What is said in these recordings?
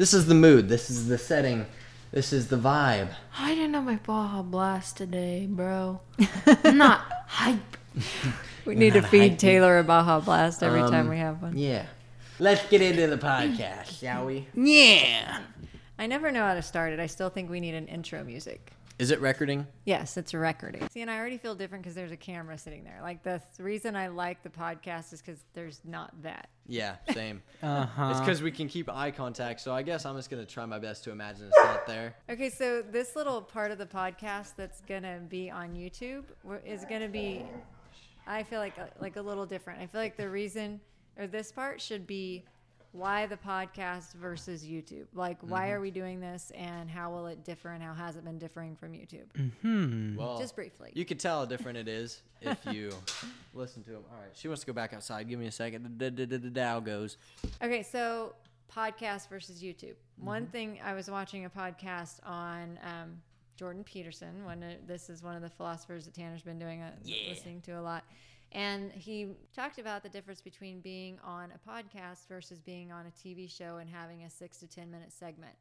This is the mood. This is the setting. This is the vibe. I didn't have my Baja Blast today, bro. I'm not hype. We need to feed. Taylor a Baja Blast every time Um, we have one. Yeah. Let's get into the podcast, shall we? Yeah. I never know how to start it. I still think we need an intro music. Is it recording? Yes, it's a recording. See, and I already feel different because there's a camera sitting there. Like the th- reason I like the podcast is because there's not that. Yeah, same. Uh huh. It's because we can keep eye contact. So I guess I'm just gonna try my best to imagine it's not there. Okay, so this little part of the podcast that's gonna be on YouTube is gonna be, I feel like like a little different. I feel like the reason or this part should be why the podcast versus YouTube. Like, why are we doing this, and how will it differ, and how has it been differing from YouTube? Mm-hmm. Well, Just briefly. you could tell how different it is if you listen to him. All right, she wants to go back outside. Give me a second. The Dow goes. Okay, so podcast versus YouTube. One thing I was watching a podcast on um, Jordan Peterson. When this is one of the philosophers that Tanner's been doing, a, listening to a lot, and he talked about the difference between being on a podcast versus being on a TV show and having a six to ten minute segment.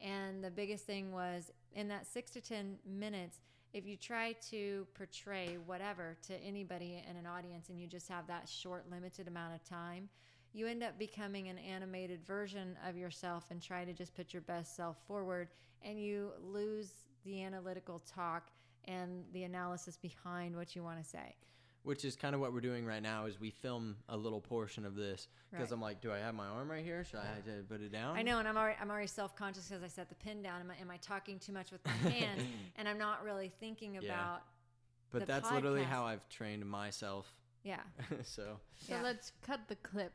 And the biggest thing was in that six to ten minutes. If you try to portray whatever to anybody in an audience and you just have that short, limited amount of time, you end up becoming an animated version of yourself and try to just put your best self forward and you lose the analytical talk and the analysis behind what you want to say Which is kind of what we're doing right now. Is we film a little portion of this because Right. I'm like, do I have my arm right here? Should I have to put it down? i know and i'm already, I'm already self-conscious because i set the pin down am I, am I talking too much with my hands and i'm not really thinking Yeah. about but the that's literally how I've trained myself. yeah so So Yeah. let's cut the clip.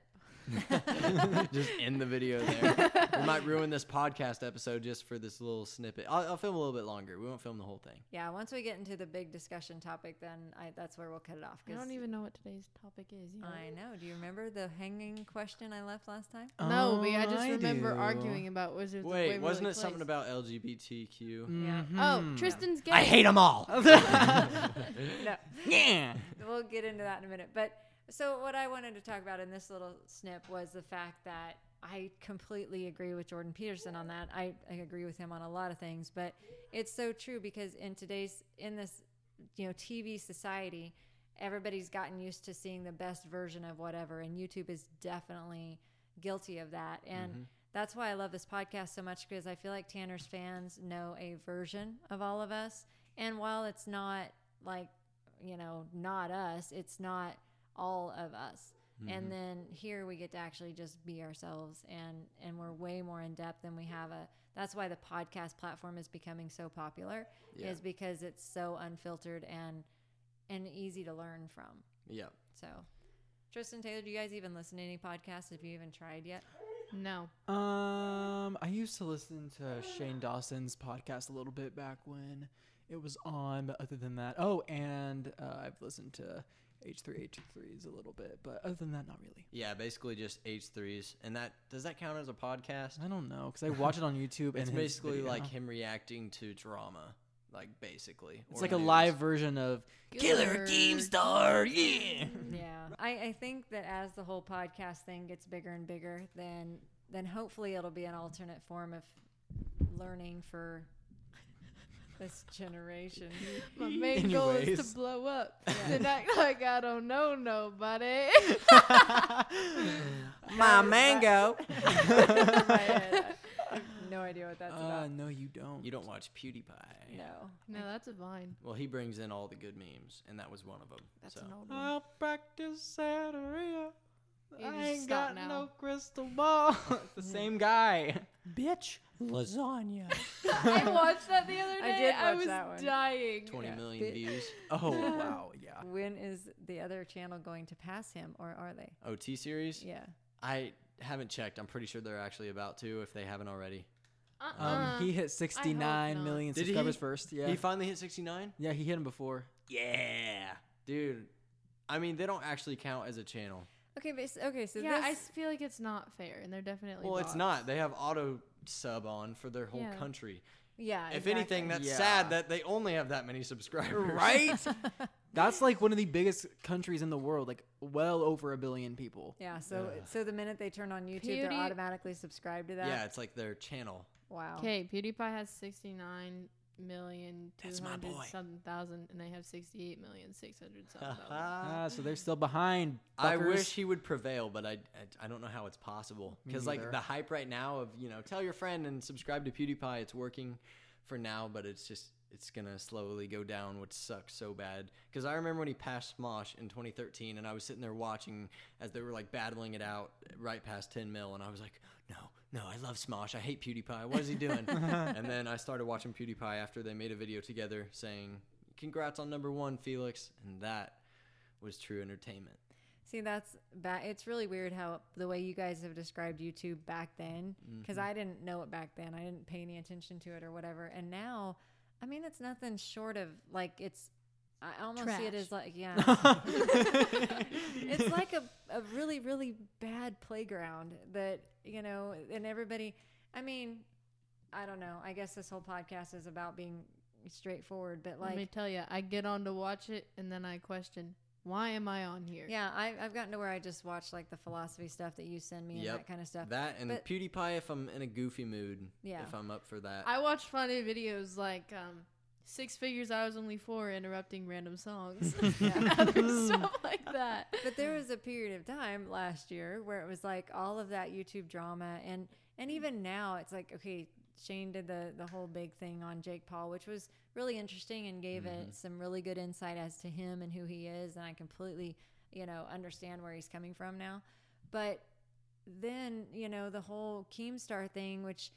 just end the video there. we might ruin this podcast episode just for this little snippet. I'll, I'll film a little bit longer. We won't film the whole thing. yeah once we get into the big discussion topic then I, that's where we'll cut it off I don't even know what today's topic is. yet. I know. Do you remember the hanging question I left last time? No, but I Oh, just I remember do. arguing about Wizards. of Wait, Waverly wasn't it Place. something about LGBTQ? Yeah. Oh, Mhm. Tristan's gay. I hate them all. No. yeah. we'll get into that in a minute. But so what I wanted to talk about in this little snip was the fact that I completely agree with Jordan Peterson on that. I, I agree with him on a lot of things, but it's so true because in today's in this you know TV society, everybody's gotten used to seeing the best version of whatever, and YouTube is definitely guilty of that. And mm-hmm. that's why I love this podcast so much because I feel like Tanner's fans know a version of all of us. And while it's not like, you know, not us, it's not all of us. And then here we get to actually just be ourselves and and we're way more in depth than we have a that's why the podcast platform is becoming so popular Yeah. is because it's so unfiltered and and easy to learn from. Yeah. So Tristan Taylor, do you guys even listen to any podcasts? Have you even tried yet? No. Um, I used to listen to Shane Dawson's podcast a little bit back when it was on, but other than that, oh, and uh, I've listened to H3 H3s a little bit, but other than that, not really. Yeah, basically just H3s. And that does that count as a podcast? I don't know because I watch it on YouTube and It's basically video. like him reacting to drama, like basically. It's or like a live version of Killer Keemstar. Yeah. yeah I, I think that as the whole podcast thing gets bigger and bigger then then hopefully it'll be an alternate form of learning for this generation My main goal is to blow up and act like I don't know nobody. My mango. I, I no idea what that's Uh, about no, you don't. You don't watch PewDiePie. no no, that's a vine. Well, he brings in all the good memes, and that was one of them. That's so. an old one. I'll practice Santeria. You I ain't got now. no crystal ball. the same guy. Bitch, lasagna. I watched that the other day. I day. did I watch was that one. dying. Twenty Yeah. million Bit- views. oh wow, yeah. when is the other channel going to pass him or are they OT series. yeah I haven't checked. I'm pretty sure they're actually about to, if they haven't already. Uh-uh. Um, he hit 69 not. million Did he? subscribers first. Yeah. He finally hit 69. yeah, he hit him before. Yeah, dude. I mean, they don't actually count as a channel. Okay but okay so yeah, this I s- feel like it's not fair, and they're definitely. Well, it's not. They have auto sub on for their whole Yeah. country. Yeah. If exactly. anything, that's Yeah. sad that they only have that many subscribers. right? That's like one of the biggest countries in the world, like well over a billion people. Yeah. So Yeah. so the minute they turn on YouTube, Beauty- they're automatically subscribed to that. Yeah, it's like their channel. Wow. Okay, PewDiePie has 69 million two That's my boy. something thousand, and they have 68 million six hundred something thousand. Ah, so they're still behind. I wish he would prevail, but I, I, I don't know how it's possible. Because like the hype right now of you know tell your friend and subscribe to PewDiePie, it's working for now, but it's just it's gonna slowly go down, which sucks so bad. Because I remember when he passed Smosh in 2013, and I was sitting there watching as they were like battling it out right past 10 mil, and I was like, no, no, I love Smosh, I hate PewDiePie, what is he doing? and then I started watching PewDiePie after they made a video together saying, congrats on number one, Felix, and that was true entertainment. See, that's bad. it's really weird how the way you guys have described YouTube back then, because Mm-hmm. I didn't know it back then. I didn't pay any attention to it or whatever. And now, I mean, it's nothing short of like it's. I almost see it as like yeah, it's like a, a really really bad playground that you know, and everybody. I mean, I don't know. I guess this whole podcast is about being straightforward, but like, Let me tell you, I get on to watch it, and then I question, why am I on here? yeah, I, I've gotten to where I just watch like the philosophy stuff that you send me and that kind of stuff. That and But- PewDiePie if I'm in a goofy mood. Yeah. If I'm up for that. I watch funny videos like um, Six Figures I Was Only Four interrupting random songs. Other stuff like that. but there was a period of time last year where it was like all of that YouTube drama and and mm. even now it's like okay Shane did the the whole big thing on Jake Paul which was really interesting and gave it mm-hmm. some really good insight as to him and who he is and I completely you know understand where he's coming from now but then you know the whole Keemstar thing which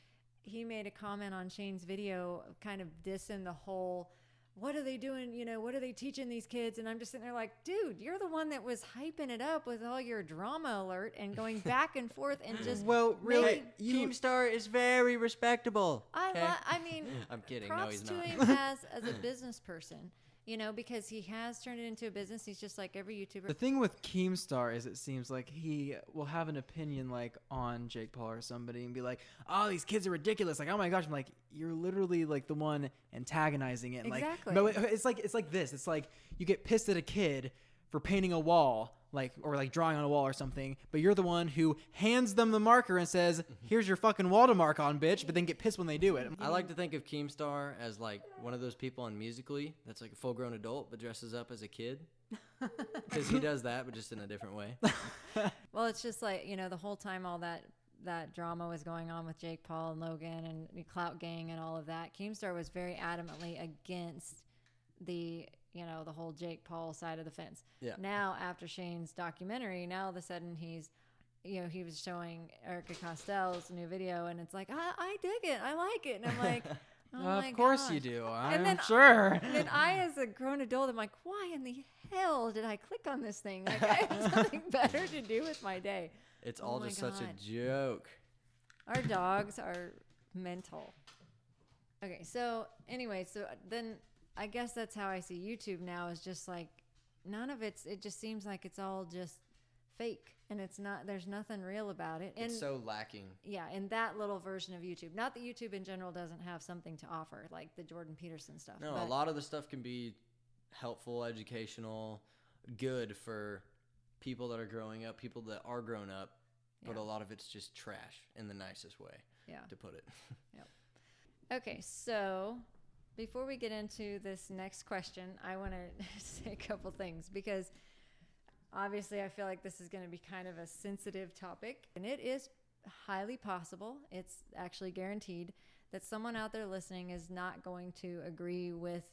he made a comment on Shane's video kind of dissing the whole what are they doing? You know, what are they teaching these kids? And I'm just sitting there like, dude, you're the one that was hyping it up with all your drama alert and going back and forth and just. Well, really, making- Keemstar is very respectable. I, okay? li- I mean, I'm kidding. No, props he's to not. him as as a business person, you know, because he has turned it into a business. He's just like every YouTuber. The thing with Keemstar is it seems like he will have an opinion like on Jake Paul or somebody and be like, "Oh, these kids are ridiculous." Like, "Oh my gosh." I'm like, "You're literally like the one antagonizing it." Exactly. Like, but it's like it's like this. It's like you get pissed at a kid for painting a wall, like or like drawing on a wall or something, but you're the one who hands them the marker and says, mm-hmm. "Here's your fucking wall to mark on, bitch." But then get pissed when they do it. I like to think of Keemstar as like one of those people on Musically that's like a full grown adult but dresses up as a kid. Because he does that, but just in a different way. Well, it's just like you know the whole time all that that drama was going on with Jake Paul and Logan and Clout Gang and all of that. Keemstar was very adamantly against the you know the whole Jake Paul side of the fence. Yeah. Now after Shane's documentary, now all of a sudden he's you know he was showing Erika Costell's new video and it's like I, I dig it, I like it, and I'm like. Oh my of course you do. I'm then- sure. And then I, as a grown adult, I'm like, why in the hell did I click on this thing? Like, I have something better to do with my day. It's Oh all just such a joke. Our dogs are mental. Okay, so anyway, so then I guess that's how I see YouTube now is just like none of it's it just seems like it's all just fake and it's not there's nothing real about it. And it's so lacking. yeah, in that little version of YouTube. Not that YouTube in general doesn't have something to offer, like the Jordan Peterson stuff. No, a lot of the stuff can be helpful, educational, good for people that are growing up, people that are grown up, but a lot of it's just trash in the nicest way Yeah. to put it. Okay, so before we get into this next question, I want to say a couple things because obviously I feel like this is going to be kind of a sensitive topic, and it is highly possible, it's actually guaranteed, that someone out there listening is not going to agree with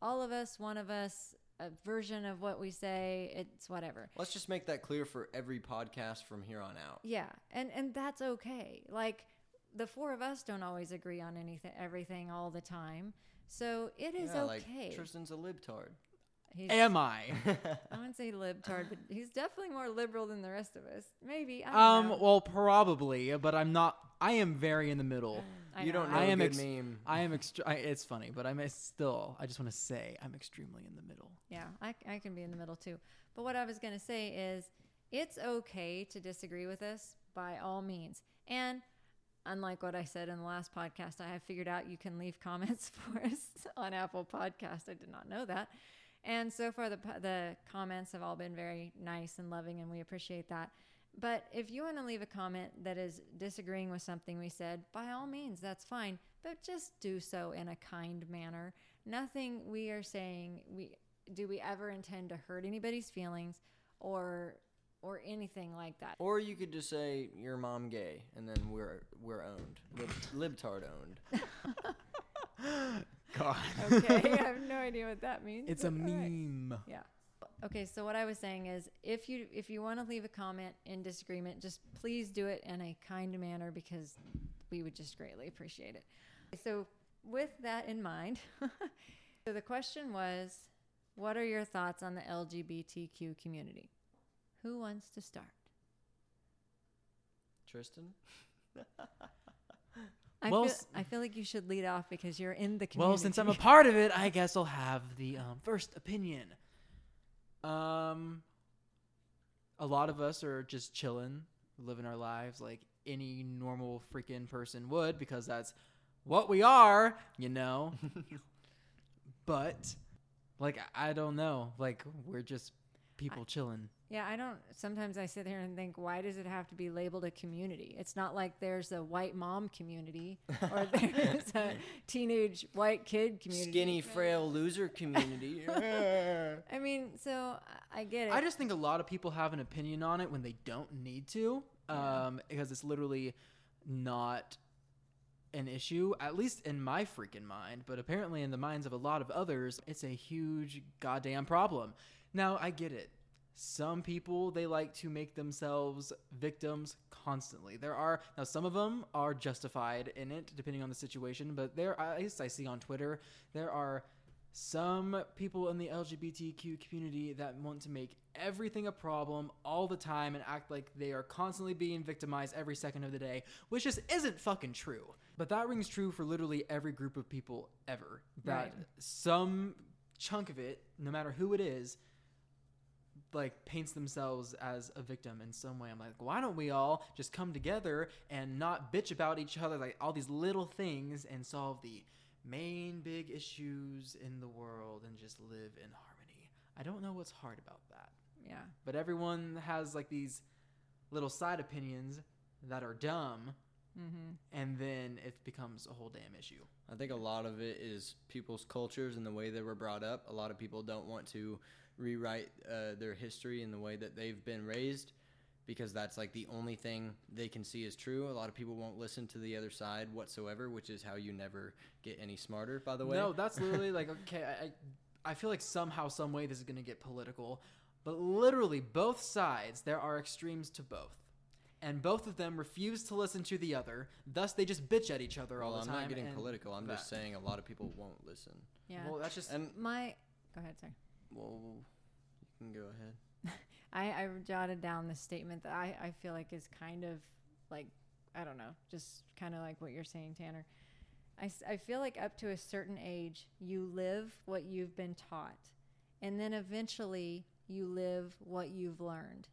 all of us, one of us, a version of what we say, it's whatever. Let's just make that clear for every podcast from here on out. Yeah, and and that's okay. Like the four of us don't always agree on anything, everything all the time. So it is yeah, okay. like Tristan's a libtard. He's, Am I? I wouldn't say libtard, but he's definitely more liberal than the rest of us. Maybe. I don't Um, know. well, probably, but I'm not. I am very in the middle. I you don't know I- I a am good ex- meme. I am extre- I, It's funny, but I'm still. I just want to say I'm extremely in the middle. Yeah, I, I can be in the middle too. But what I was going to say is it's okay to disagree with us by all means. And unlike what I said in the last podcast, I have figured out you can leave comments for us on Apple Podcast. I did not know that. And so far, the, the comments have all been very nice and loving, and we appreciate that. But if you want to leave a comment that is disagreeing with something we said, by all means, that's fine. But just do so in a kind manner. Nothing we are saying we do we ever intend to hurt anybody's feelings or or anything like that. Or you could just say your mom gay, and then we're we're owned, Lib- libtard owned. God. Okay, I have no idea what that means. It's a but all right. meme. Yeah. Okay, so what I was saying is if you if you want to leave a comment in disagreement, just please do it in a kind manner because we would just greatly appreciate it. So with that in mind, so the question was what are your thoughts on the LGBTQ community? Who wants to start? Tristan. I Well, feel, s- I feel like you should lead off because you're in the community. Well, since I'm a part of it, I guess I'll have the um, first opinion. Um, a lot of us are just chilling, living our lives like any normal freaking person would, because that's what we are, you know. but, like, I I don't know. Like, we're just people chilling. Yeah, I don't. Sometimes I sit here and think, why does it have to be labeled a community? It's not like there's a white mom community or there's a teenage white kid community. Skinny, frail loser community. I mean, so I- I get it. I just think a lot of people have an opinion on it when they don't need to, um, because it's literally not an issue, at least in my freaking mind, but apparently in the minds of a lot of others, it's a huge goddamn problem. Now, I get it. Some people they like to make themselves victims constantly. There are now some of them are justified in it depending on the situation, but there at least I see on Twitter there are some people in the LGBTQ community that want to make everything a problem all the time and act like they are constantly being victimized every second of the day, which just isn't fucking true. But that rings true for literally every group of people ever. That Right. some chunk of it, no matter who it is, like paints themselves as a victim in some way. I'm like, why don't we all just come together and not bitch about each other like all these little things and solve the main big issues in the world and just live in harmony. I don't know what's hard about that. yeah. But everyone has like these little side opinions that are dumb Mm-hmm. and then it becomes a whole damn issue. I think a lot of it is people's cultures and the way they were brought up. A lot of people don't want to rewrite uh, their history in the way that they've been raised because that's like the only thing they can see is true. A lot of people won't listen to the other side whatsoever, which is how you never get any smarter, by the way. No, that's literally like okay. I, I I feel like somehow, some way, this is gonna get political, but literally both sides, there are extremes to both, and both of them refuse to listen to the other. Thus, they just bitch at each other all well, the I'm time. not getting political. I'm just saying a lot of people won't listen. Yeah. Well, that's just And My. Go ahead, sorry. well, you can go ahead. I, I jotted down the statement that I, I feel like is kind of like, I don't know, just kind of like what you're saying, Tanner. I, I feel like up to a certain age, you live what you've been taught. And then eventually, you live what you've learned.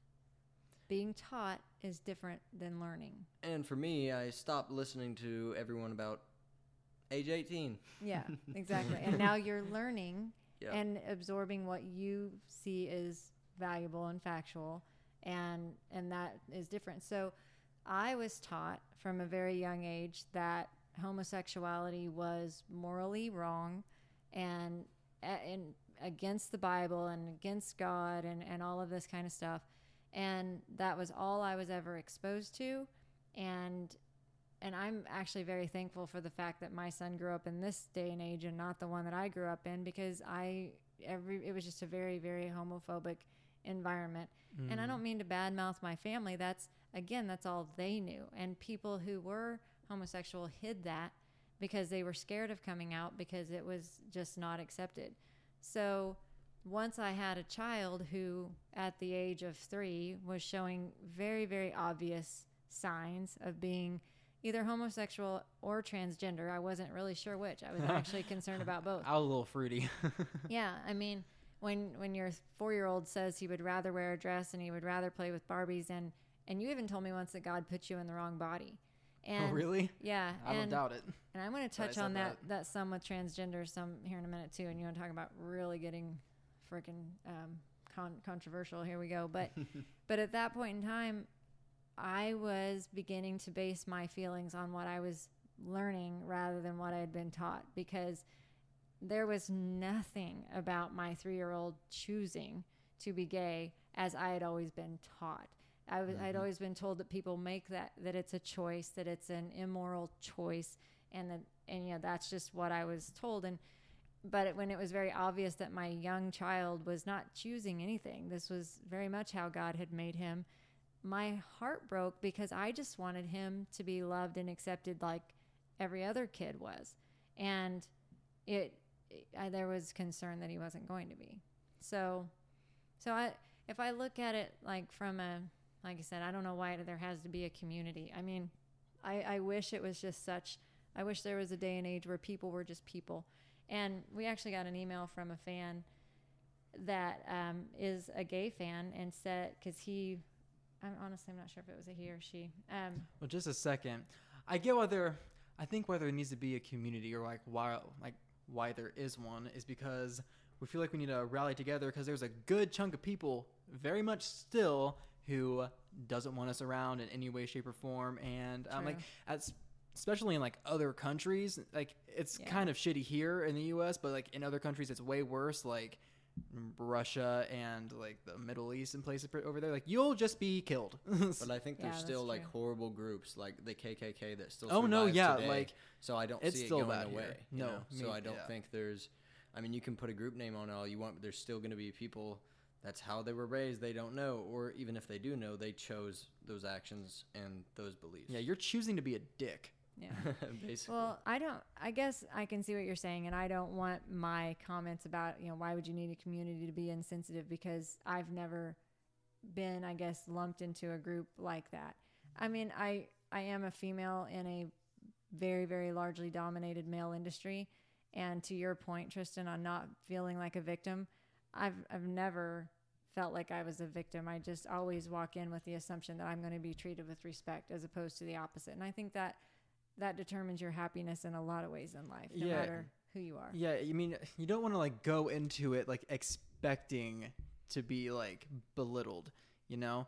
Being taught is different than learning. And for me, I stopped listening to everyone about age 18. Yeah, exactly. and now you're learning Yeah. and absorbing what you see is valuable and factual and and that is different so i was taught from a very young age that homosexuality was morally wrong and and against the bible and against god and and all of this kind of stuff and that was all i was ever exposed to and and I'm actually very thankful for the fact that my son grew up in this day and age and not the one that I grew up in because I every it was just a very very homophobic environment. And I mm. don't mean to badmouth my family. That's again that's all they knew. And people who were homosexual hid that because they were scared of coming out because it was just not accepted. So once I had a child who at the age of 3 was showing very very obvious signs of being either homosexual or transgender. I wasn't really sure which. I was actually concerned about both. I was a little fruity. Yeah, I mean, when when your four year old says he would rather wear a dress and he would rather play with Barbies, and and you even told me once that God put you in the wrong body, oh, And oh, really? Yeah. I don't doubt it. And I'm going to touch on that, that. that some with transgender, some here in a minute too. And you want to talk about really getting freaking um, con- controversial. Here we go. But but at that point in time, I was beginning to base my feelings on what I was learning rather than what I had been taught because there was nothing about my three year old choosing to be gay as I had always been taught. I was, I'd always been told that people make that, that it's a choice, that it's an immoral choice, and that, and yeah, that's just what I was told. And, but when it was very obvious that my young child was not choosing anything, this was very much how God had made him. My heart broke because I just wanted him to be loved and accepted like every other kid was, and it, I, there was concern that he wasn't going to be. So, so I, if I look at it like from a, like I said, I don't know why there has to be a community. I mean, I, I wish it was just such. I wish there was a day and age where people were just people. And we actually got an email from a fan that um, is a gay fan and said because he, I'm honestly I'm not sure if it was a he or she. Um, Well, just a second. I get whether. I think whether it needs to be a community, or like why, like why there is one, is because we feel like we need to rally together because there's a good chunk of people, very much still, who doesn't want us around in any way, shape, or form, and um, like as especially in like other countries, like it's Yeah. kind of shitty here in the U.S., but like in other countries, it's way worse. Like Russia and like the Middle East and places over there, like you'll just be killed. But I think Yeah, there's that's still like horrible groups like the KKK that still. Oh, no, yeah, today. like, so I don't it's see it still going bad away. here. No, know? so me- I don't yeah. think there's. I mean, you can put a group name on it all you want, but there's still going to be people. That's how they were raised. They don't know, or even if they do know, they chose those actions and those beliefs. yeah, you're choosing to be a dick. Yeah. basically. Well, I don't. I guess I can see what you're saying, and I don't want my comments about you know why would you need a community to be insensitive because I've never been, I guess, lumped into a group like that. I mean, I I am a female in a very very largely dominated male industry, and to your point, Tristan, on not feeling like a victim, I've I've never felt like I was a victim. I just always walk in with the assumption that I'm going to be treated with respect as opposed to the opposite, and I think that that determines your happiness in a lot of ways in life, no Yeah. matter who you are. Yeah, you mean you don't want to like go into it like expecting to be like belittled, you know?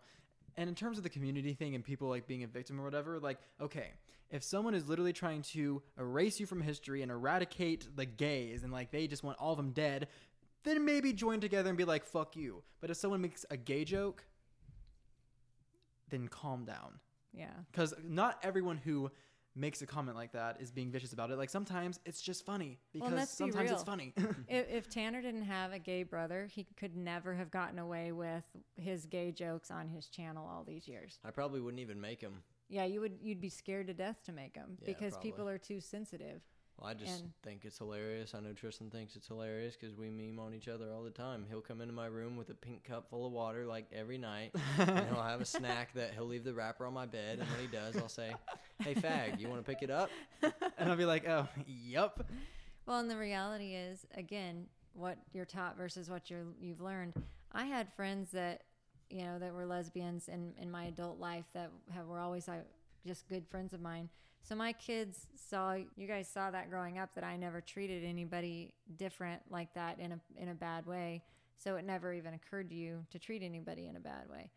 And in terms of the community thing and people like being a victim or whatever, like okay, if someone is literally trying to erase you from history and eradicate the gays and like they just want all of them dead, then maybe join together and be like fuck you. But if someone makes a gay joke, then calm down. Yeah. Because not everyone who makes a comment like that is being vicious about it. Like sometimes it's just funny because let's be sometimes it's funny. if, if Tanner didn't have a gay brother, he could never have gotten away with his gay jokes on his channel all these years. I probably wouldn't even make them. Yeah, you would you'd be scared to death to make them Yeah, because probably. people are too sensitive. Well, I just And- think it's hilarious. I know Tristan thinks it's hilarious because we meme on each other all the time. He'll come into my room with a pink cup full of water like every night. and he'll have a snack that he'll leave the wrapper on my bed. And when he does, I'll say, "Hey, fag, you want to pick it up?" and I'll be like, oh, yup. Well, and the reality is, again, what you're taught versus what you're you've learned. I had friends that, you know, that were lesbians in in my adult life that have, were always like just good friends of mine. So my kids saw you guys saw that growing up that I never treated anybody different like that in a in a bad way. So it never even occurred to you to treat anybody in a bad way.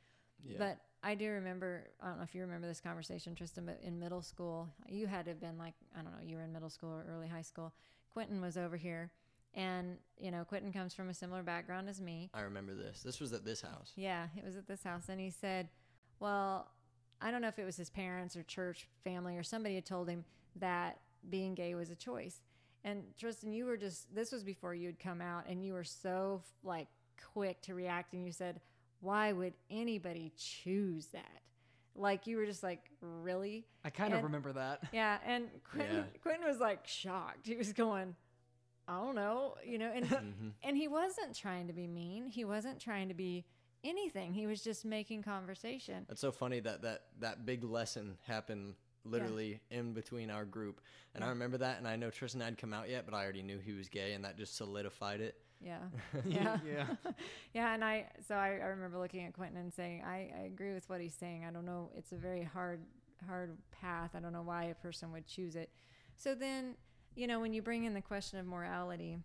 Yeah. But I do remember, I don't know if you remember this conversation, Tristan, but in middle school, you had to have been like, I don't know, you were in middle school or early high school. Quentin was over here. And, you know, Quentin comes from a similar background as me. I remember this. This was at this house. Yeah, it was at this house. And he said, Well, I don't know if it was his parents or church family or somebody had told him that being gay was a choice. And Tristan, you were just, this was before you had come out, and you were so like quick to react. And you said, Why would anybody choose that? Like, you were just like, Really? I kind of remember that. Yeah. And Quentin, Yeah. Quentin was like shocked. He was going, I don't know, you know, and Mhm. and he wasn't trying to be mean. He wasn't trying to be anything. He was just making conversation. That's so funny that that that big lesson happened literally in between our group, and I remember that. And I know Tristan hadn't come out yet, but I already knew he was gay, and that just solidified it. Yeah. Yeah. yeah. yeah. And I, so I, I remember looking at Quentin and saying, I, I agree with what he's saying. I don't know. It's a very hard hard path. I don't know why a person would choose it. So then, you know, when you bring in the question of morality,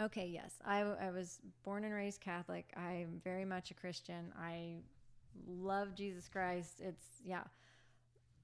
okay, yes, I, I was born and raised Catholic. I'm very much a Christian. I love Jesus Christ. It's yeah.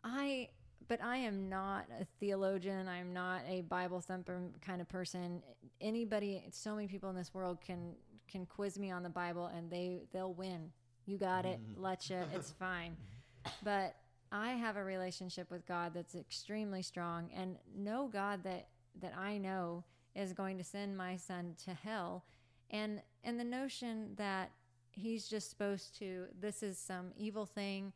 I but I am not a theologian. I'm not a Bible thumper kind of person. Anybody, so many people in this world can can quiz me on the Bible and they they'll win. You got it. Mm-hmm. Let's you. It's fine. Mm-hmm. But I have a relationship with God that's extremely strong, and no God that that I know is going to send my son to hell. And and the notion that he's just supposed to this is some evil thing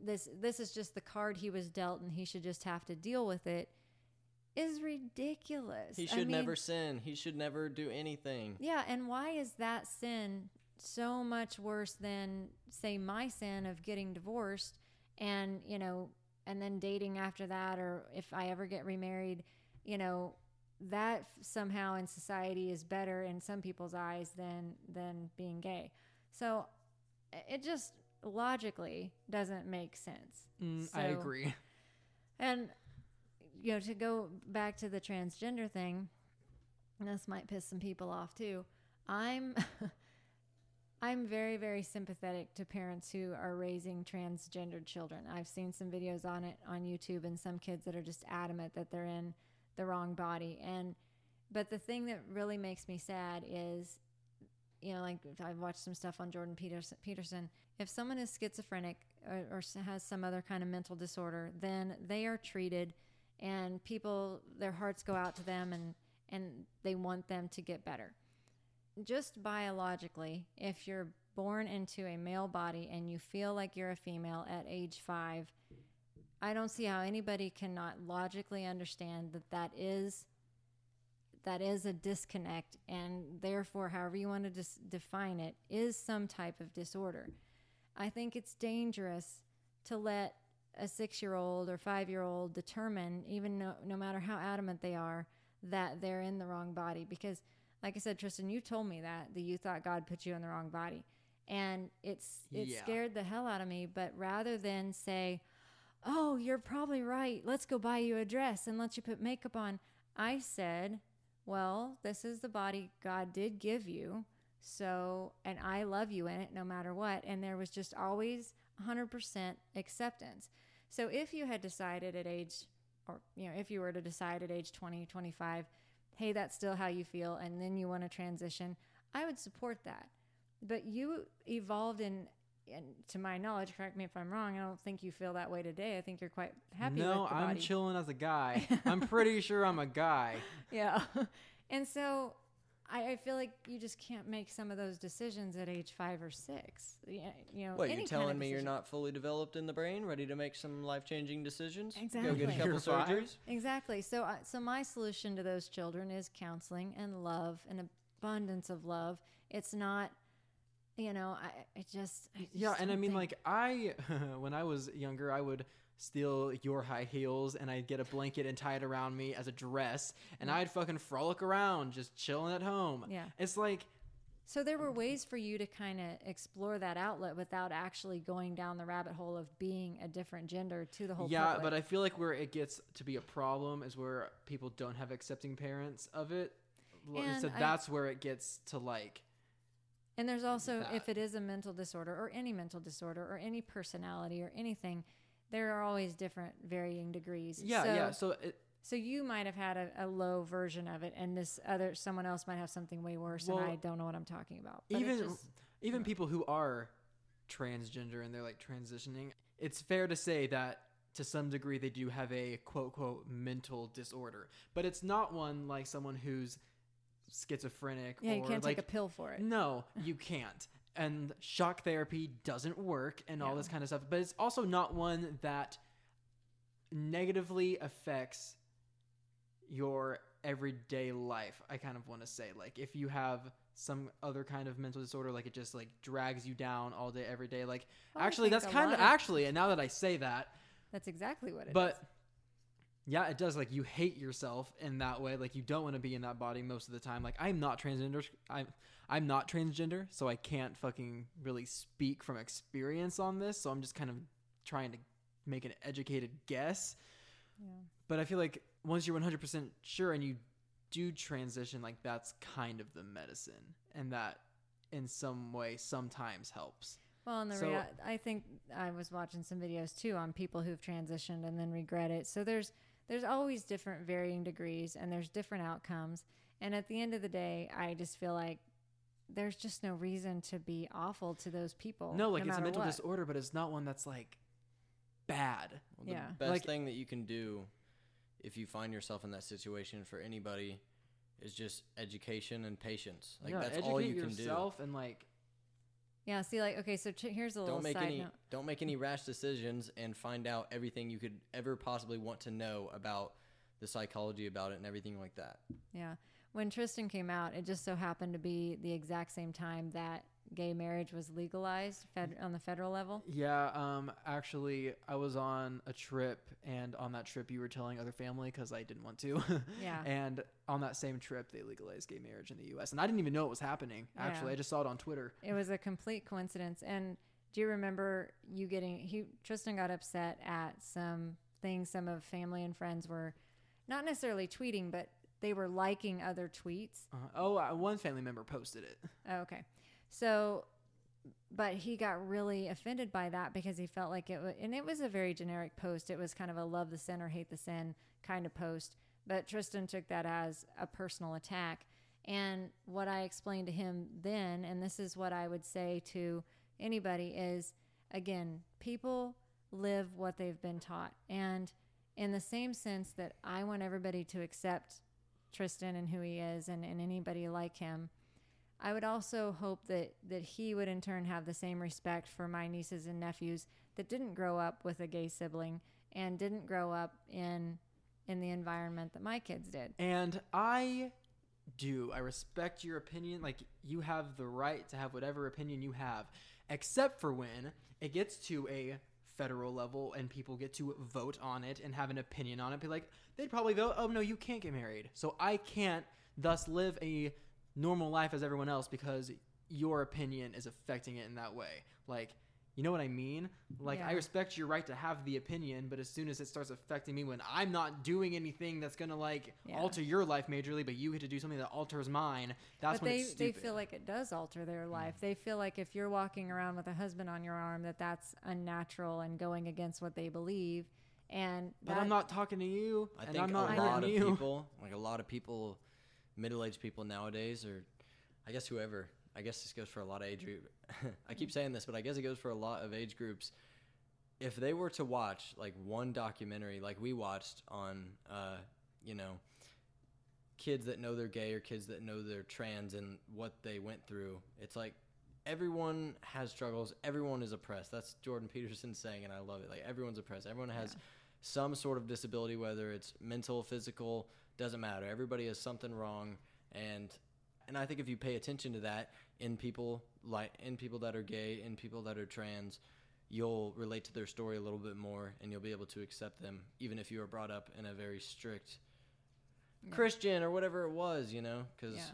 this this is just the card he was dealt and he should just have to deal with it is ridiculous. He I should mean, never sin. He should never do anything. Yeah, and why is that sin so much worse than say my sin of getting divorced and, you know, and then dating after that or if I ever get remarried, you know, that somehow in society is better in some people's eyes than than being gay. So it just logically doesn't make sense. Mm, I agree. And you know, to go back to the transgender thing, this might piss some people off too. I'm I'm very very sympathetic to parents who are raising transgendered children. I've seen some videos on it on YouTube and some kids that are just adamant that they're in the wrong body. And but the thing that really makes me sad is you know like I've watched some stuff on Jordan Peterson Peterson if someone is schizophrenic or, or has some other kind of mental disorder then they are treated and people their hearts go out to them and and they want them to get better. Just biologically if you're born into a male body and you feel like you're a female at age 5 I don't see how anybody cannot logically understand that that is that is a disconnect and therefore however you want to dis- define it is some type of disorder. I think it's dangerous to let a 6-year-old or 5-year-old determine even no, no matter how adamant they are that they're in the wrong body because like I said Tristan you told me that that you thought God put you in the wrong body and it's it Yeah. scared the hell out of me but rather than say oh, you're probably right. Let's go buy you a dress and let you put makeup on. I said, well, this is the body God did give you. So, and I love you in it no matter what. And there was just always 100% acceptance. So, if you had decided at age, or, you know, if you were to decide at age 20, 25, hey, that's still how you feel, and then you want to transition, I would support that. But you evolved in, and to my knowledge, correct me if I'm wrong. I don't think you feel that way today. I think you're quite happy no, with the I'm body. chilling as a guy. I'm pretty sure I'm a guy. Yeah. and so I, I feel like you just can't make some of those decisions at age five or six. Yeah, you know, What, you kind telling of me you're not fully developed in the brain, ready to make some life-changing decisions? Exactly. Go get Exactly. a couple You're five? surgeries? Exactly. So, I so my solution to those children is counseling and love, and abundance of love. It's not, you know, I, I just, I Yeah, just and I mean, think- like I, when I was younger, I would steal your high heels and I'd get a blanket and tie it around me as a dress, and I'd fucking frolic around, just chilling at home. Yeah. it's like So there were ways for you to kind of explore that outlet without actually going down the rabbit hole of being a different gender to the whole yeah, public. but I feel like where it gets to be a problem is where people don't have accepting parents of it. And so I- that's where it gets to like And there's also, that. if it is a mental disorder or any mental disorder or any personality or anything, there are always different varying degrees. yeah, so, yeah. So it, So you might have had a, a low version of it, and this other someone else might have something way worse, Well, and I don't know what I'm talking about. But even just- even people who are transgender and they're like transitioning, it's fair to say that to some degree they do have a quote quote mental disorder, but it's not one like someone who's schizophrenic yeah, or you can't like take a pill for it. no, you can't. And shock therapy doesn't work and all this kind of stuff. But it's also not one that negatively affects your everyday life. I kind of want to say like if you have some other kind of mental disorder like it just like drags you down all day every day like Well, actually that's kind of of- actually and now that I say that That's exactly what it is. Yeah, it does. Like you hate yourself in that way. Like you don't want to be in that body most of the time. Like I'm not transgender. I'm I'm not transgender, so I can't fucking really speak from experience on this. So I'm just kind of trying to make an educated guess. Yeah. But I feel like once you're 100% sure and you do transition, like that's kind of the medicine, and that in some way sometimes helps. Well, and the So- rea- I think I was watching some videos too on people who've transitioned and then regret it. So there's there's always different varying degrees and there's different outcomes. And at the end of the day, I just feel like there's just no reason to be awful to those people. no, like it's a mental what. disorder, but it's not one that's like bad. Well, the Yeah. best Like- thing that you can do if you find yourself in that situation for anybody is just education and patience. Like yeah, that's all you can do. yourself and like Yeah. See, like okay, so ch- here's a little Don't make side any note. don't make any rash decisions and find out everything you could ever possibly want to know about the psychology about it and everything like that. Yeah. When Tristan came out, it just so happened to be the exact same time that gay marriage was legalized fed- on the federal level. Yeah, um, actually, I was on a trip, and on that trip, you were telling other family because I didn't want to. Yeah. and on that same trip, they legalized gay marriage in the U.S., and I didn't even know it was happening. Actually, Yeah. I just saw it on Twitter. It was a complete coincidence. And do you remember you getting he Tristan got upset at some things some of family and friends were not necessarily tweeting, but they were liking other tweets. Uh, oh, uh, one family member posted it. Oh, okay. So but he got really offended by that because he felt like it was, and it was a very generic post. It was kind of a love the sin or hate the sin kind of post. But Tristan took that as a personal attack. And what I explained to him then, and this is what I would say to anybody, is again, people live what they've been taught. And in the same sense that I want everybody to accept Tristan and who he is and, and anybody like him, I would also hope that that he would in turn have the same respect for my nieces and nephews that didn't grow up with a gay sibling and didn't grow up in in the environment that my kids did. And I do. I respect your opinion. Like, you have the right to have whatever opinion you have, except for when it gets to a federal level and people get to vote on it and have an opinion on it. Be like, they'd probably vote, oh, no, you can't get married. So I can't thus live a normal life as everyone else because your opinion is affecting it in that way. Like, you know what I mean? Like, I respect your right to have the opinion, but as soon as it starts affecting me when I'm not doing anything that's gonna like Yeah. alter your life majorly, but you get to do something that alters mine, that's but when they it's stupid. they feel like it does alter their mm. life. They feel like if you're walking around with a husband on your arm that that's unnatural and going against what they believe. And but that- I'm not talking to you, I and think I'm not a lot of you. people, like a lot of people, middle-aged people nowadays, or I guess whoever. I guess this goes for a lot of age group. I keep saying this, but I guess it goes for a lot of age groups. If they were to watch like one documentary, like we watched on, uh, you know, kids that know they're gay or kids that know they're trans and what they went through, it's like everyone has struggles. Everyone is oppressed. That's Jordan Peterson saying, and I love it. Like everyone's oppressed. Everyone has some sort of disability, whether it's mental, physical, doesn't matter. Everybody has something wrong, and and I think if you pay attention to that in people like in people that are gay, in people that are trans, you'll relate to their story a little bit more, and you'll be able to accept them, even if you were brought up in a very strict Yeah. Christian or whatever it was, you know, because. Yeah.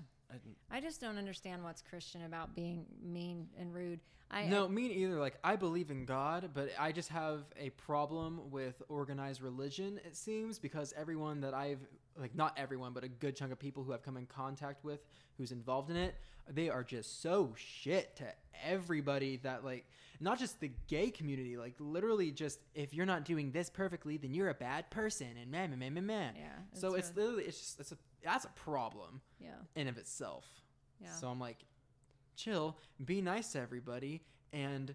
I just don't understand what's Christian about being mean and rude. I no, mean either. Like I believe in God, but I just have a problem with organized religion. It seems because everyone that I've like not everyone, but a good chunk of people who I've come in contact with who's involved in it, they are just so shit to everybody that like not just the gay community, like literally just if you're not doing this perfectly, then you're a bad person and man, man, man, man, man. yeah. So it's really- literally it's just it's a that's a problem yeah in of itself. yeah. So I'm like, chill, be nice to everybody, and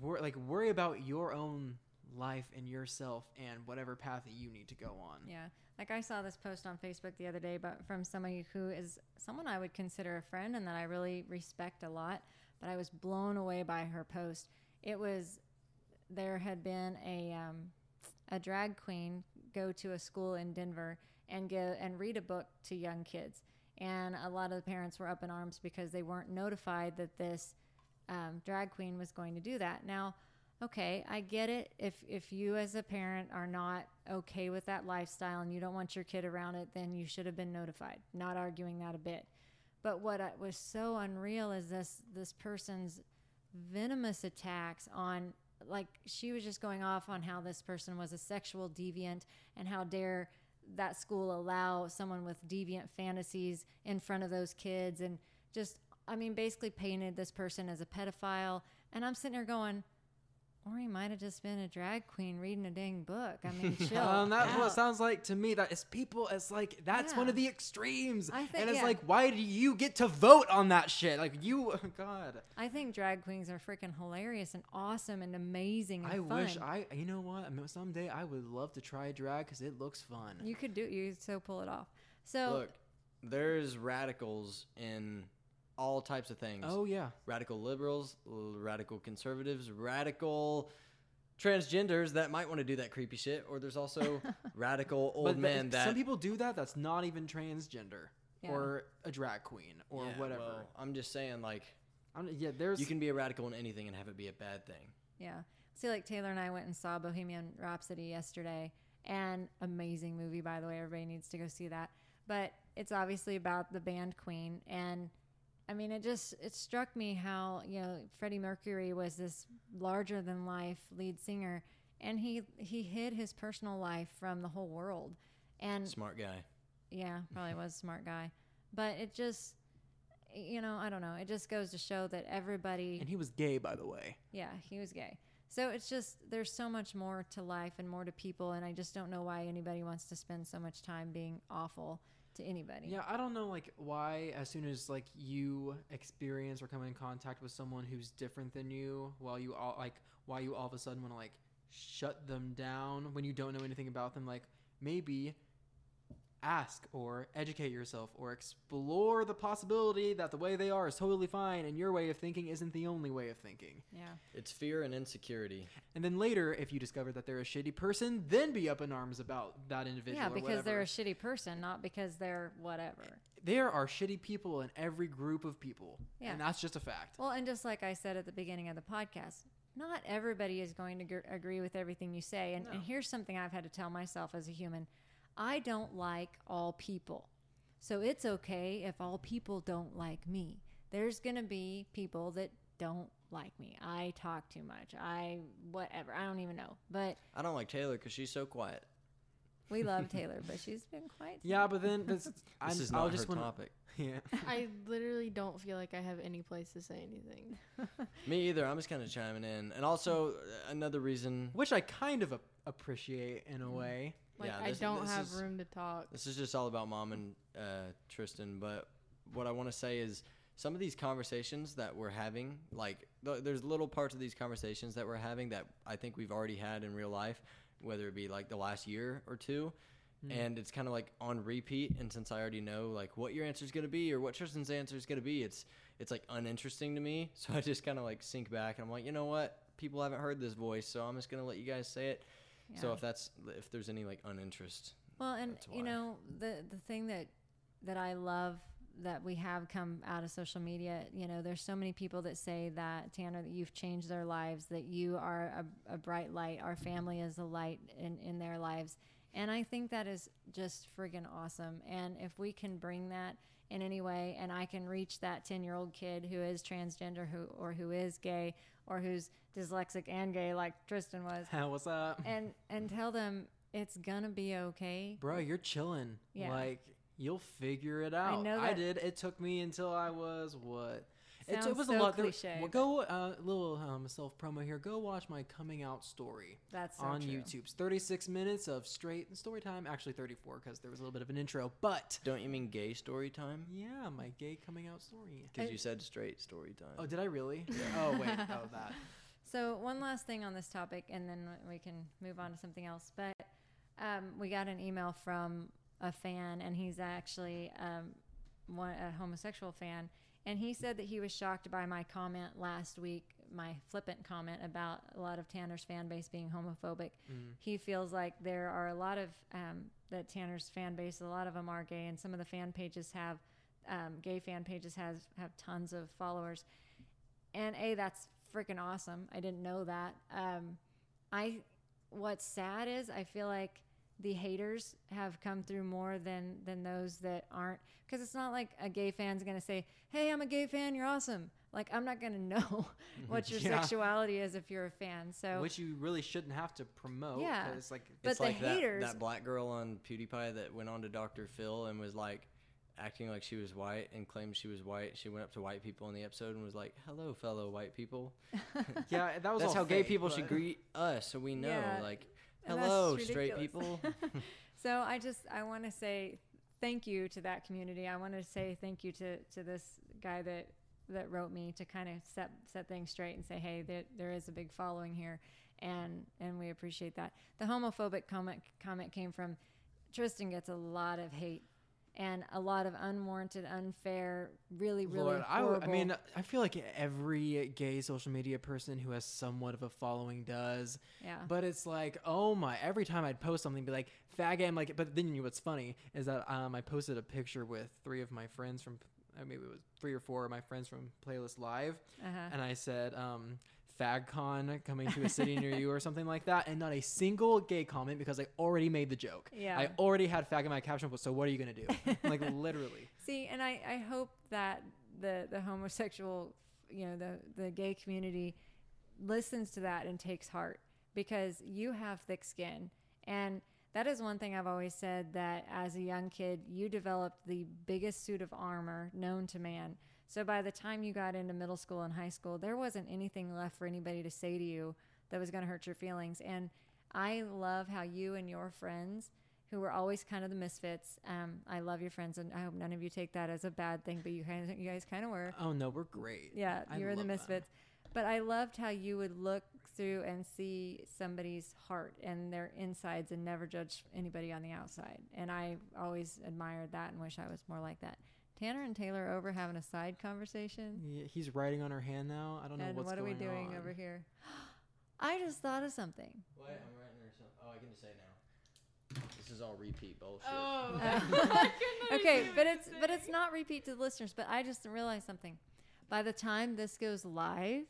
wor- like worry about your own life and yourself and whatever path that you need to go on. Yeah. Like I saw this post on Facebook the other day, but from somebody who is someone I would consider a friend and that I really respect a lot, but I was blown away by her post. It was there had been a um, a drag queen go to a school in Denver and go and read a book to young kids, and a lot of the parents were up in arms because they weren't notified that this um, drag queen was going to do that. Now, okay, I get it. If if you as a parent are not okay with that lifestyle and you don't want your kid around it, then you should have been notified. Not arguing that a bit. But what was so unreal is this this person's venomous attacks on like she was just going off on how this person was a sexual deviant and how dare that school allow someone with deviant fantasies in front of those kids and just I mean basically painted this person as a pedophile and I'm sitting there going or he might have just been a drag queen reading a dang book. I mean, chill. um, that's what it sounds like to me. That is people. It's like that's one of the extremes, I think- and it's yeah. like, why do you get to vote on that shit? Like you, God, I think drag queens are freaking hilarious and awesome and amazing. And I fun. wish I. You know what? I mean, someday I would love to try drag because it looks fun. you could do. You could so pull it off. So Look, there's radicals in all types of things. oh yeah, Radical liberals, radical conservatives, radical transgenders that might want to do that creepy shit, or there's also radical old but men that some people do that. That's not even transgender Yeah. or a drag queen or Yeah, whatever. well, I'm just saying, like, I'm, yeah, there's you can be a radical in anything and have it be a bad thing. Yeah. See, like Taylor and I went and saw Bohemian Rhapsody yesterday, and amazing movie, by the way. Everybody needs to go see that. But it's obviously about the band Queen, and I mean, it just it struck me how you know Freddie Mercury was this larger than life lead singer, and he he hid his personal life from the whole world, and Smart guy. yeah, probably was a smart guy, but it just you know I don't know. It just goes to show that everybody and he was gay, by the way. yeah, he was gay. So it's just there's so much more to life and more to people, and I just don't know why anybody wants to spend so much time being awful to anybody. Yeah, I don't know like why as soon as like you experience or come in contact with someone who's different than you, while you all like why you all of a sudden want to like shut them down when you don't know anything about them, like maybe ask or educate yourself or explore the possibility that the way they are is totally fine and your way of thinking isn't the only way of thinking. Yeah. It's fear and insecurity. And then later, if you discover that they're a shitty person, then be up in arms about that individual. Yeah, or because they're a shitty person, not because they're whatever. there are shitty people in every group of people. Yeah. And that's just a fact. Well, and just like I said at the beginning of the podcast, not everybody is going to gr- agree with everything you say. And, and here's something I've had to tell myself as a human I don't like all people. So it's okay if all people don't like me. There's going to be people that don't like me. I talk too much. I, whatever. I don't even know. But I don't like Taylor because she's so quiet. we love Taylor, but she's been quiet. Yeah, but then this, This I'm, is I'll not just her wanna- topic. Yeah. I literally don't feel like I have any place to say anything. Me either. I'm just kind of chiming in, and also uh, another reason. Which I kind of a- appreciate in a way. Like Yeah, I don't have is- room to talk. This is just all about mom and uh, Tristan. But what I want to say is some of these conversations that we're having, like th- there's little parts of these conversations that we're having that I think we've already had in real life, whether it be like the last year or two. And it's kind of like on repeat, and since I already know like what your answer is gonna be or what Tristan's answer is gonna be, it's it's like uninteresting to me. So I just kind of like sink back and I'm like, you know what? People haven't heard this voice, so I'm just gonna let you guys say it. So if that's if there's any like uninterest, Well, uh, and That's you know the the thing that that I love that we have come out of social media. You know, there's so many people that say that Tanner that you've changed their lives, that you are a, a bright light. Our family is a light in in their lives, and I think that is just friggin' awesome. And if we can bring that in any way, and I can reach that ten year old kid who is transgender, who or who is gay, or who's dyslexic and gay, like Tristan was, What's up? and and tell them it's gonna be okay. Bro, you're chilling. Yeah. Like, you'll figure it out. I know I did. It took me until I was what? It, it was so a lot. there- cliche, well, go uh, little um, self promo here. Go watch my coming out story That's so on true. YouTube. It's 36 minutes of straight story time. Actually, 34 because there was a little bit of an intro. But don't you mean gay story time? yeah, my gay coming out story. Because you said straight story time. Oh, did I really? oh wait, oh that. So one last thing on this topic, and then we can move on to something else. But um, we got an email from a fan, and he's actually um, one, a homosexual fan, and he said that he was shocked by my comment last week, my flippant comment about a lot of Tanner's fan base being homophobic. Mm. He feels like there are a lot of um, that Tanner's fan base, a lot of them are gay, and some of the fan pages have um, gay fan pages has have tons of followers. And a that's freaking awesome. I didn't know that. Um, I what's sad is I feel like the haters have come through more than than those that aren't because it's not like a gay fan's gonna say hey i'm a gay fan you're awesome like i'm not gonna know what your Yeah. sexuality is if you're a fan so Which you really shouldn't have to promote. Yeah. 'cause, like But it's the like haters- that, that black girl on PewDiePie that went on to Dr. Phil and was like acting like she was white and claimed she was white. She went up to white people in the episode and was like, "Hello, fellow white people." yeah, that was That's all how gay fake, people should greet us, so we know. Yeah, like, and that's hello, straight people. So I just I want to say thank you to that community. I want to say thank you to to this guy that that wrote me to kind of set set things straight and say, hey, there there is a big following here, and and we appreciate that. The homophobic comment comment came from Tristan gets a lot of hate and a lot of unwarranted, unfair, really really Lord, I, I mean, I feel like every gay social media person who has somewhat of a following does. yeah. But it's like, oh my! Every time I'd post something, be like, "Faggot!" I'm like, but then you know what's funny is that um, I posted a picture with three of my friends from, uh, maybe it was three or four of my friends from Playlist Live, uh-huh. and I said, um, FagCon coming to a city near you or something like that, and not a single gay comment because I already made the joke. Yeah. I already had fag in my caption, so what are you gonna do? like literally. See, and I, I hope that the the homosexual, you know, the the gay community listens to that and takes heart because you have thick skin and that is one thing I've always said that as a young kid you developed the biggest suit of armor known to man. So by the time you got into middle school and high school, there wasn't anything left for anybody to say to you that was going to hurt your feelings. And I love how you and your friends who were always kind of the misfits. Um, I love your friends, and I hope none of you take that as a bad thing. But you kind of, you guys kind of were. Oh no, we're great. Yeah, I you were the them. misfits. But I loved how you would look through and see somebody's heart and their insides, and never judge anybody on the outside. And I always admired that and wish I was more like that. Tanner and Taylor are over having a side conversation. Yeah, he's writing on her hand now. I don't know what's going on. And what's what are we doing on. over here? I just thought of something. What? I'm writing or something. Oh, I can just say now. This is all repeat bullshit. Oh. okay, but it's but it's not repeat to the listeners. But I just realized something. By the time this goes live,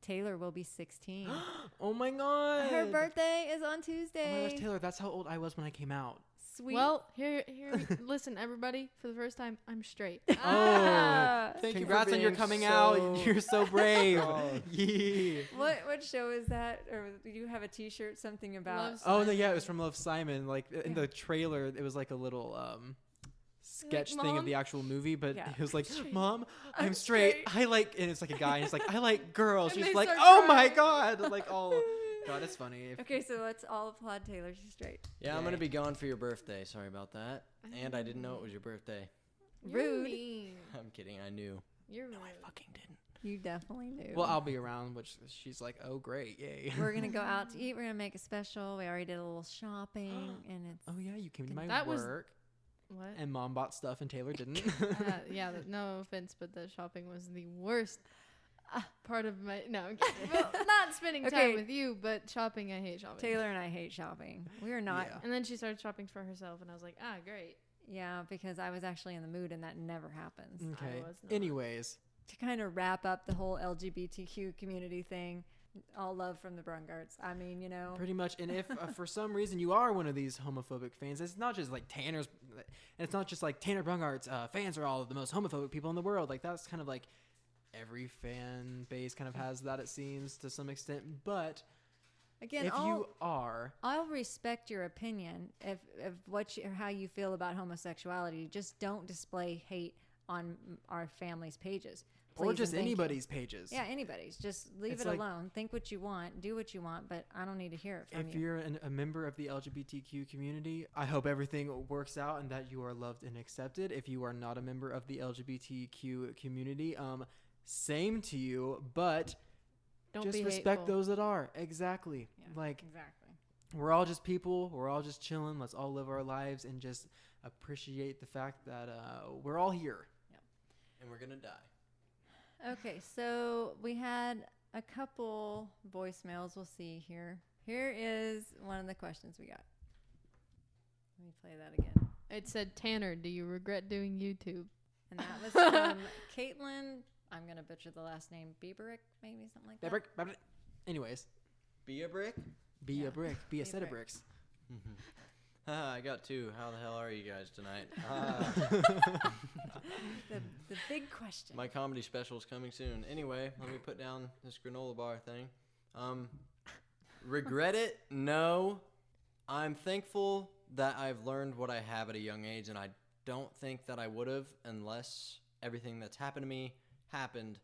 Taylor will be 16. Oh my god! Her birthday is on Tuesday. Oh my Tuesday. gosh, Taylor, that's how old I was when I came out. Sweet. Well, here, here. listen, everybody. For the first time, I'm straight. Ah. Thank you for Congrats on your coming so out. You're so brave. strong. yeah. what what show is that? Or do you have a T-shirt something about? Oh no, yeah, it was from Love Simon. Like in Yeah. the trailer, it was like a little um sketch thing of the actual movie, but Yeah. it was like, straight. "Mom, I'm, I'm straight. straight." I like," and it's like a guy, and it's like, "I like girls." And She's like, start "Oh my god!" Like, oh god, it's funny. If- Okay, so let's all applaud Taylor. She's straight. Yeah, I'm gonna be gone for your birthday. Sorry about that. And I didn't know it was your birthday. You're Rude. I'm kidding. I knew. You're rude. Fucking didn't. You definitely knew. Well, I'll be around, which she's like, "Oh great, yay." We're gonna go out to eat. We're gonna make a special. We already did a little shopping, and it's oh yeah, you came to my That was- work, What? and mom bought stuff, and Taylor didn't. uh, yeah, th- no offense, but the shopping was the worst part of my. No, I'm kidding. well, not spending Okay. time with you, but shopping. I hate shopping. Taylor and I hate shopping. We are not. Yeah. And then she started shopping for herself, and I was like, ah, great. Yeah, because I was actually in the mood, and that never happens. okay. was not. Anyways, To kind of wrap up the whole LGBTQ community thing, all love from the Brungarts. I mean, you know, Pretty much. And if uh, for some reason you are one of these homophobic fans, it's not just like Tanner's, and it's not just like Tanner Brungart's uh, fans are all the most homophobic people in the world. Like that's kind of like every fan base kind of has that it seems to some extent. But again, if all, you are, I'll respect your opinion if if what you, how you feel about homosexuality. Just don't display hate on our family's pages, or just thank you. anybody's pages. Yeah, anybody's. Just leave It's it like- alone. Think what you want. Do what you want. But I don't need to hear it from If you. you're an, a member of the LGBTQ community, I hope everything works out and that you are loved and accepted. If you are not a member of the LGBTQ community, um, same to you, but Don't just be respect hateful. those that are. Exactly. Yeah, Like exactly. we're all just people. We're all just chilling. Let's all live our lives and just appreciate the fact that uh, we're all here. And we're gonna die. Okay, so we had a couple voicemails. We'll see here. Here is one of the questions we got. Let me play that again. It said, Tanner, do you regret doing YouTube? And that was from Caitlin. I'm gonna butcher the last name. Bieberick, maybe something like that. Brick, brick, brick. Anyways, Be a brick. be Yeah. a brick. Be a Be a set of brick. bricks. Ah, I got two. How the hell are you guys tonight? The, the big question. My comedy special is coming soon. Anyway, let me put down this granola bar thing. Um, regret it? No. I'm thankful that I've learned what I have at a young age, and I don't think that I would have unless everything that's happened to me happened.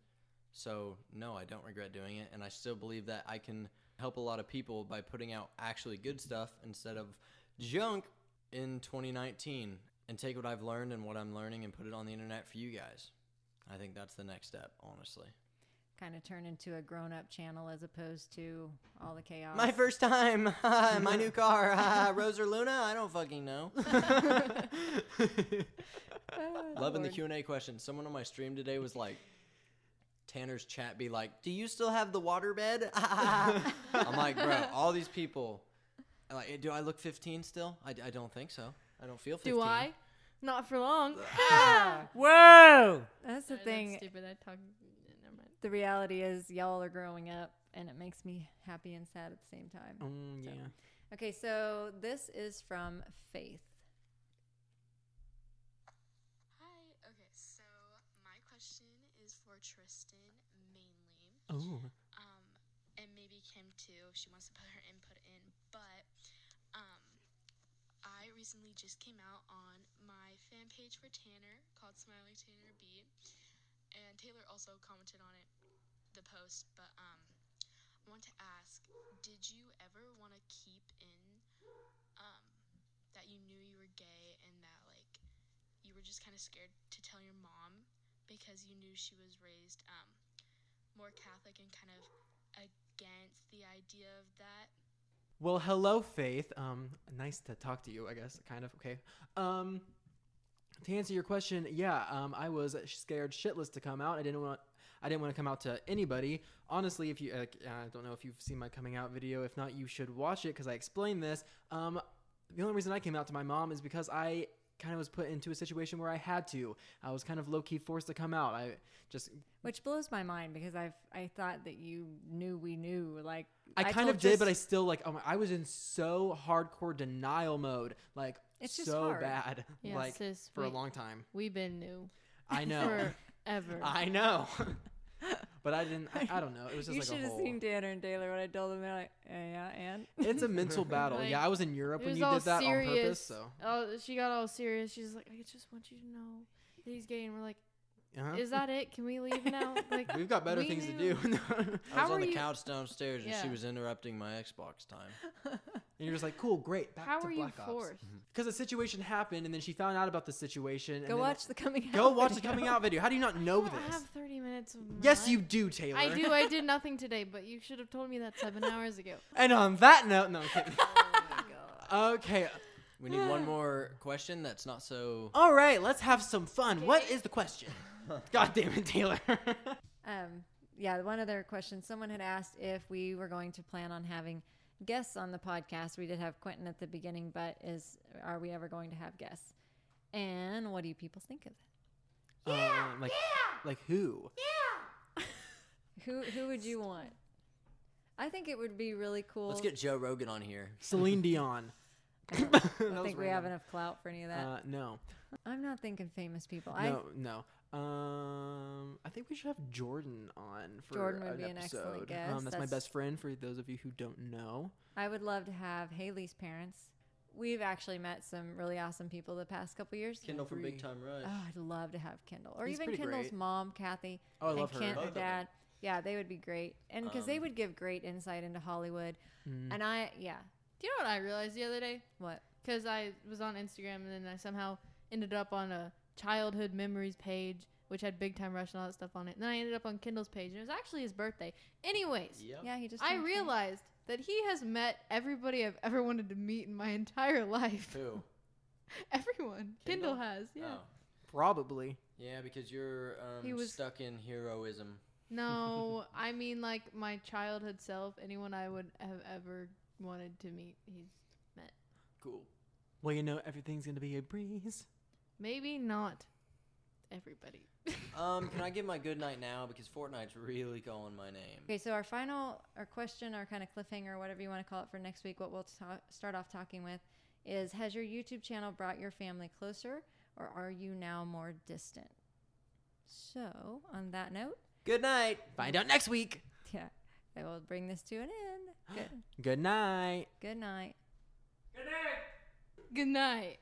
So, no, I don't regret doing it, and I still believe that I can help a lot of people by putting out actually good stuff instead of junk in 2019 and take what I've learned and what I'm learning and put it on the internet for you guys. I think that's the next step, honestly. kind of turn into a grown up channel as opposed to all the chaos. My first time, my new car, Rose or Luna, I don't fucking know. Oh, Loving the Q and A question. Someone on my stream today was like, Tanner's chat be like, "Do you still have the waterbed?" I'm like, bro, all these people. I'm Like, do I look 15 still? I, I don't think so. I don't feel 15. Do I? Not for long. Whoa! That's the Sorry, thing. stupid. I talk. Never mind. The reality is, y'all are growing up, and it makes me happy and sad at the same time. Mm, So- yeah. Okay, so this is from Faith. Hi. Okay, so my question is for Tristan mainly. Oh. Um, and maybe Kim too, if she wants to put her input in. But um, I recently just came out on my fan page for Tanner called Smiling Tanner B, and Taylor also commented on it, the post. But um, I want to ask, did you ever want to keep in um that you knew you were gay and that like you were just kind of scared to tell your mom because you knew she was raised um, more Catholic and kind of against the idea of that. Well, hello, Faith. Um, nice to talk to you. I guess kind of okay. Um, to answer your question, yeah. Um, I was scared shitless to come out. I didn't want. I didn't want to come out to anybody. Honestly, if you, uh, I don't know if you've seen my coming out video. If not, you should watch it because I explain this. Um, the only reason I came out to my mom is because I kind of was put into a situation where I had to. I was kind of low key forced to come out. I just Which blows my mind because I've I thought that you knew we knew like I, kind told of did, but I still like. Oh my, I was in so hardcore denial mode, like It's just so hard. bad, Yeah, like sis, for a long time. We've been new I know, forever. I know, but I didn't. I, I don't know. It was just you like should a have whole. seen Tanner and Taylor when I told them they're like "Eh, yeah and It's a mental battle. Like, yeah, I was in Europe it when you did that serious. on purpose. So Oh, she got all serious. She's like, I just want you to know that he's gay, and we're like, uh-huh. is that it? Can we leave now? Like, we've got better we things knew. to do. I was on the you- couch downstairs and she was interrupting my Xbox time. And you're just like, cool, great. Back how to are you Black Ops. forced? Because a situation happened, and then she found out about the situation. and go then- watch the coming out. Go watch the video. coming out video. How do you not know this? I don't this? have 30 minutes. Of Yes, my you do, Taylor. I do. I did nothing today, but you should have told me that seven hours ago. And on that note, no, I'm kidding. Oh okay. We need one more question that's not so. All right, let's have some fun. What is the question? God damn it, Taylor. Um, yeah, one other question. Someone had asked if we were going to plan on having guests on the podcast. We did have Quentin at the beginning, but is are we ever going to have guests? And what do you people think of that? Um, like, like who? Yeah. Who who would you want? I think it would be really cool. Let's get Joe Rogan on here. Celine Dion. I don't, I don't think we have enough clout for any of that. Uh, no, I'm not thinking famous people. I no, no. Um, I think we should have Jordan on for Jordan would an be an episode. excellent guest. Um, that's, my best friend. For those of you who don't know, I would love to have Haley's parents. We've actually met some really awesome people the past couple years. Kendall from Big Time Rush. Oh, I'd love to have Kendall, or He's even pretty Kendall's great. mom, Kathy, oh, I and love her. Kent, Both her of them. dad. Yeah, they would be great, and because they Um, would give great insight into Hollywood. Mm. And I, yeah, Do you know what I realized the other day? what? Because I was on Instagram and then I somehow ended up on a childhood memories page, which had Big Time Rush and all that stuff on it. And then I ended up on Kendall's page, and it was actually his birthday. Anyways, Yep. Yeah, he just. I turned 20. realized that he has met everybody I've ever wanted to meet in my entire life. Who? Everyone. Kendall? Kendall has, yeah. Oh. Probably. Yeah, because you're um, He was- stuck in heroism. No, I mean like my childhood self. Anyone I would have ever wanted to meet, he's met. Cool. Well, you know, everything's gonna be a breeze. Maybe not everybody. um, can I give my good night now because Fortnite's really calling my name. Okay, so our final, our question, our kind of cliffhanger, whatever you want to call it for next week, what we'll ta- start off talking with is: Has your YouTube channel brought your family closer, or are you now more distant? So, on that note, good night. Find out next week. Yeah, I will bring this to an end. Good, good night. Good night. Good night. Good night.